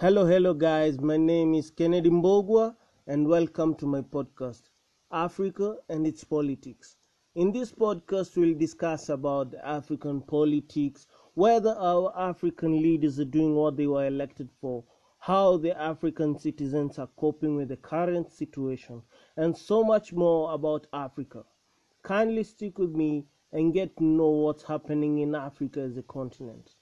Hello, hello, guys. My name is Kennedy Mbogwa, and welcome to my podcast, Africa and its Politics. In this podcast, we'll discuss about African politics, whether our African leaders are doing what they were elected for, how the African citizens are coping with the current situation, and so much more about Africa. Kindly stick with me and get to know what's happening in Africa as a continent.